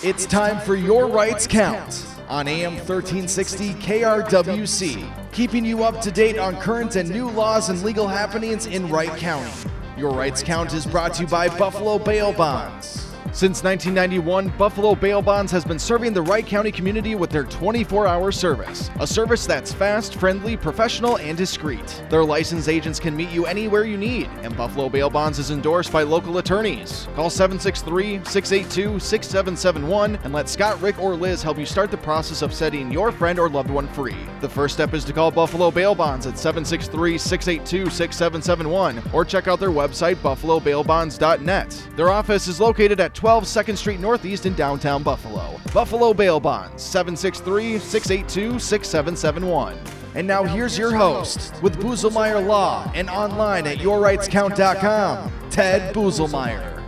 It's time for Your Rights Count on AM 1360 KRWC, keeping you up to date on current and new laws and legal happenings in Wright County. Your Rights Count is brought to you by Buffalo Bail Bonds. Since 1991, Buffalo Bail Bonds has been serving the Wright County community with their 24 hour service. A service that's fast, friendly, professional, and discreet. Their licensed agents can meet you anywhere you need, and Buffalo Bail Bonds is endorsed by local attorneys. Call 763 682 6771 and let Scott, Rick, or Liz help you start the process of setting your friend or loved one free. The first step is to call Buffalo Bail Bonds at 763 682 6771 or check out their website, buffalobailbonds.net. Their office is located at 12 2nd Street Northeast in downtown Buffalo. Buffalo Bail Bonds, 763 682 6771. And now here's your host with Buzelmeyer Law and online at yourrightscount.com, Ted Buzelmeyer.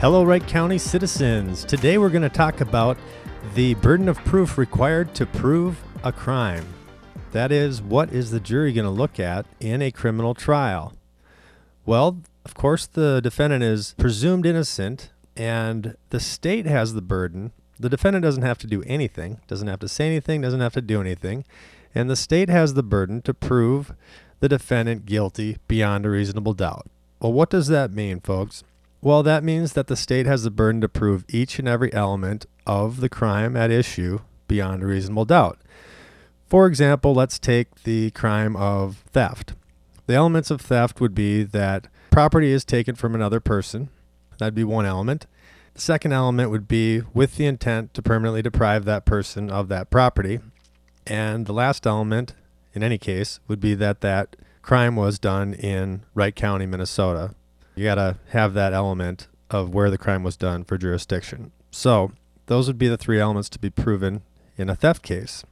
Hello, Wright County citizens. Today we're going to talk about the burden of proof required to prove a crime. That is, what is the jury going to look at in a criminal trial? Well, of course, the defendant is presumed innocent and the state has the burden. The defendant doesn't have to do anything, doesn't have to say anything, doesn't have to do anything. And the state has the burden to prove the defendant guilty beyond a reasonable doubt. Well, what does that mean, folks? Well, that means that the state has the burden to prove each and every element of the crime at issue beyond a reasonable doubt. For example, let's take the crime of theft. The elements of theft would be that property is taken from another person, That'd be one element. The second element would be with the intent to permanently deprive that person of that property. And the last element, in any case, would be that that crime was done in Wright County, Minnesota. You got to have that element of where the crime was done for jurisdiction. So, those would be the three elements to be proven in a theft case.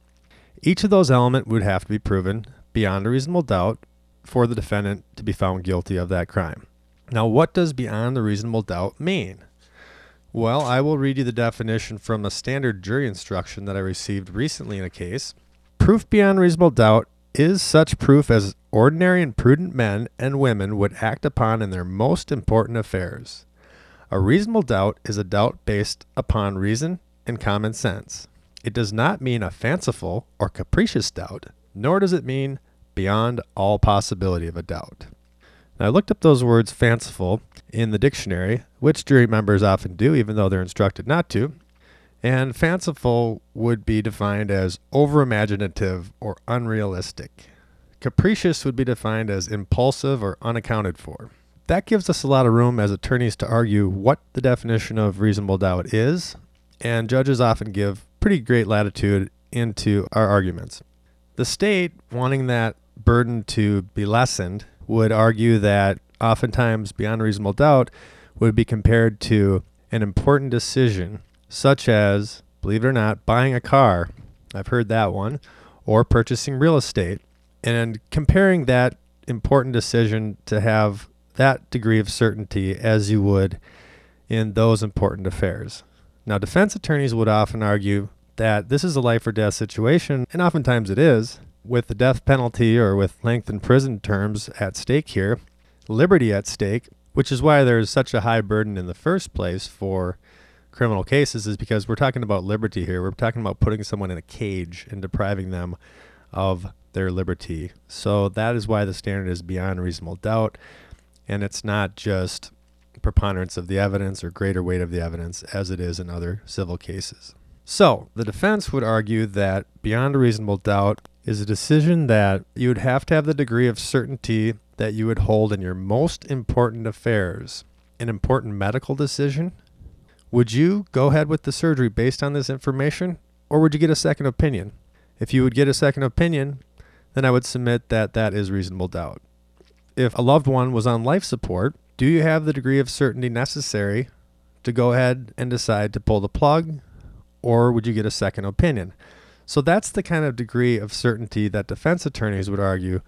Each of those elements would have to be proven beyond a reasonable doubt for the defendant to be found guilty of that crime. Now, what does beyond a reasonable doubt mean? Well, I will read you the definition from a standard jury instruction that I received recently in a case. Proof beyond reasonable doubt is such proof as ordinary and prudent men and women would act upon in their most important affairs. A reasonable doubt is a doubt based upon reason and common sense. It does not mean a fanciful or capricious doubt, nor does it mean beyond all possibility of a doubt. I looked up those words fanciful in the dictionary, which jury members often do, even though they're instructed not to. And fanciful would be defined as overimaginative or unrealistic. Capricious would be defined as impulsive or unaccounted for. That gives us a lot of room as attorneys to argue what the definition of reasonable doubt is, and judges often give pretty great latitude into our arguments. The state, wanting that burden to be lessened, would argue that oftentimes beyond reasonable doubt would be compared to an important decision, such as, believe it or not, buying a car. I've heard that one, or purchasing real estate. And comparing that important decision to have that degree of certainty as you would in those important affairs. Now, defense attorneys would often argue that this is a life or death situation, and oftentimes it is, with the death penalty or with lengthened prison terms at stake here, liberty at stake, which is why there's such a high burden in the first place for criminal cases, is because we're talking about liberty here. We're talking about putting someone in a cage and depriving them of their liberty. So that is why the standard is beyond reasonable doubt. And it's not just preponderance of the evidence or greater weight of the evidence as it is in other civil cases. So the defense would argue that beyond a reasonable doubt is a decision that you would have to have the degree of certainty that you would hold in your most important affairs. An important medical decision? Would you go ahead with the surgery based on this information, or would you get a second opinion? If you would get a second opinion, then I would submit that that is reasonable doubt. If a loved one was on life support, do you have the degree of certainty necessary to go ahead and decide to pull the plug, or would you get a second opinion? So that's the kind of degree of certainty that defense attorneys would argue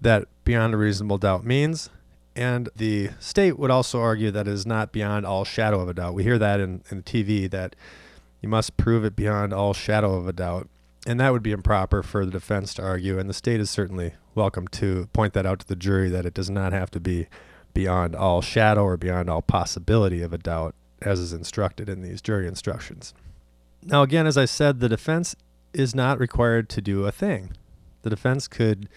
that beyond a reasonable doubt means. And the state would also argue that it is not beyond all shadow of a doubt. We hear that in, in TV that you must prove it beyond all shadow of a doubt. And that would be improper for the defense to argue. And the state is certainly welcome to point that out to the jury that it does not have to be beyond all shadow or beyond all possibility of a doubt as is instructed in these jury instructions. Now, again, as I said, the defense is not required to do a thing. The defense could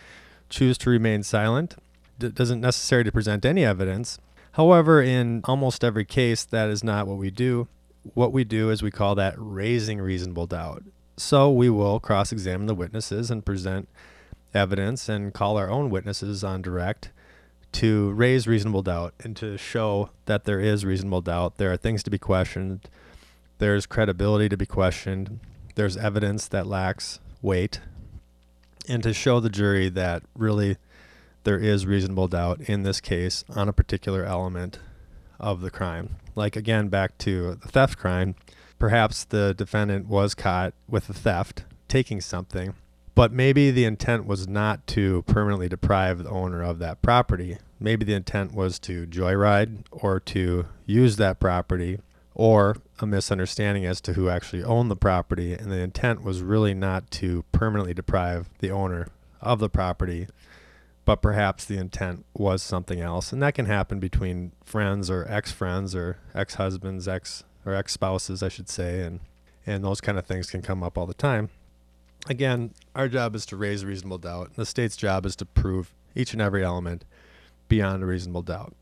choose to remain silent. It doesn't necessary to present any evidence. However, in almost every case, that is not what we do. What we do is we call that raising reasonable doubt. So we will cross examine the witnesses and present evidence and call our own witnesses on direct to raise reasonable doubt and to show that there is reasonable doubt. There are things to be questioned, there's credibility to be questioned, there's evidence that lacks weight, and to show the jury that really there is reasonable doubt in this case on a particular element of the crime. Like, again, back to the theft crime, perhaps the defendant was caught with a theft, taking something but maybe the intent was not to permanently deprive the owner of that property. Maybe the intent was to joyride or to use that property or a misunderstanding as to who actually owned the property. And the intent was really not to permanently deprive the owner of the property, but perhaps the intent was something else. And that can happen between friends or ex friends or ex husbands, ex or ex spouses, I should say. And, and those kind of things can come up all the time again, our job is to raise reasonable doubt. and The state's job is to prove each and every element beyond a reasonable doubt.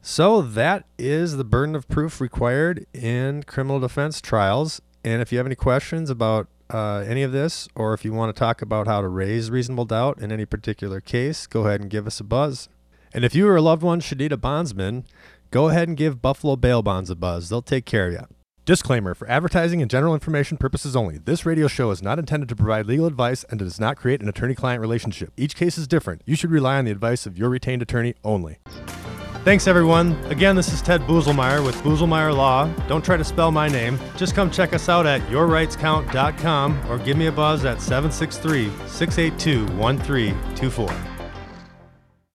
So that is the burden of proof required in criminal defense trials. And if you have any questions about uh, any of this, or if you want to talk about how to raise reasonable doubt in any particular case, go ahead and give us a buzz. And if you or a loved one should need a bondsman, go ahead and give Buffalo Bail Bonds a buzz. They'll take care of you. Disclaimer For advertising and general information purposes only, this radio show is not intended to provide legal advice and it does not create an attorney client relationship. Each case is different. You should rely on the advice of your retained attorney only. Thanks, everyone. Again, this is Ted Buzelmeyer with Buzelmeyer Law. Don't try to spell my name. Just come check us out at yourrightscount.com or give me a buzz at 763 682 1324.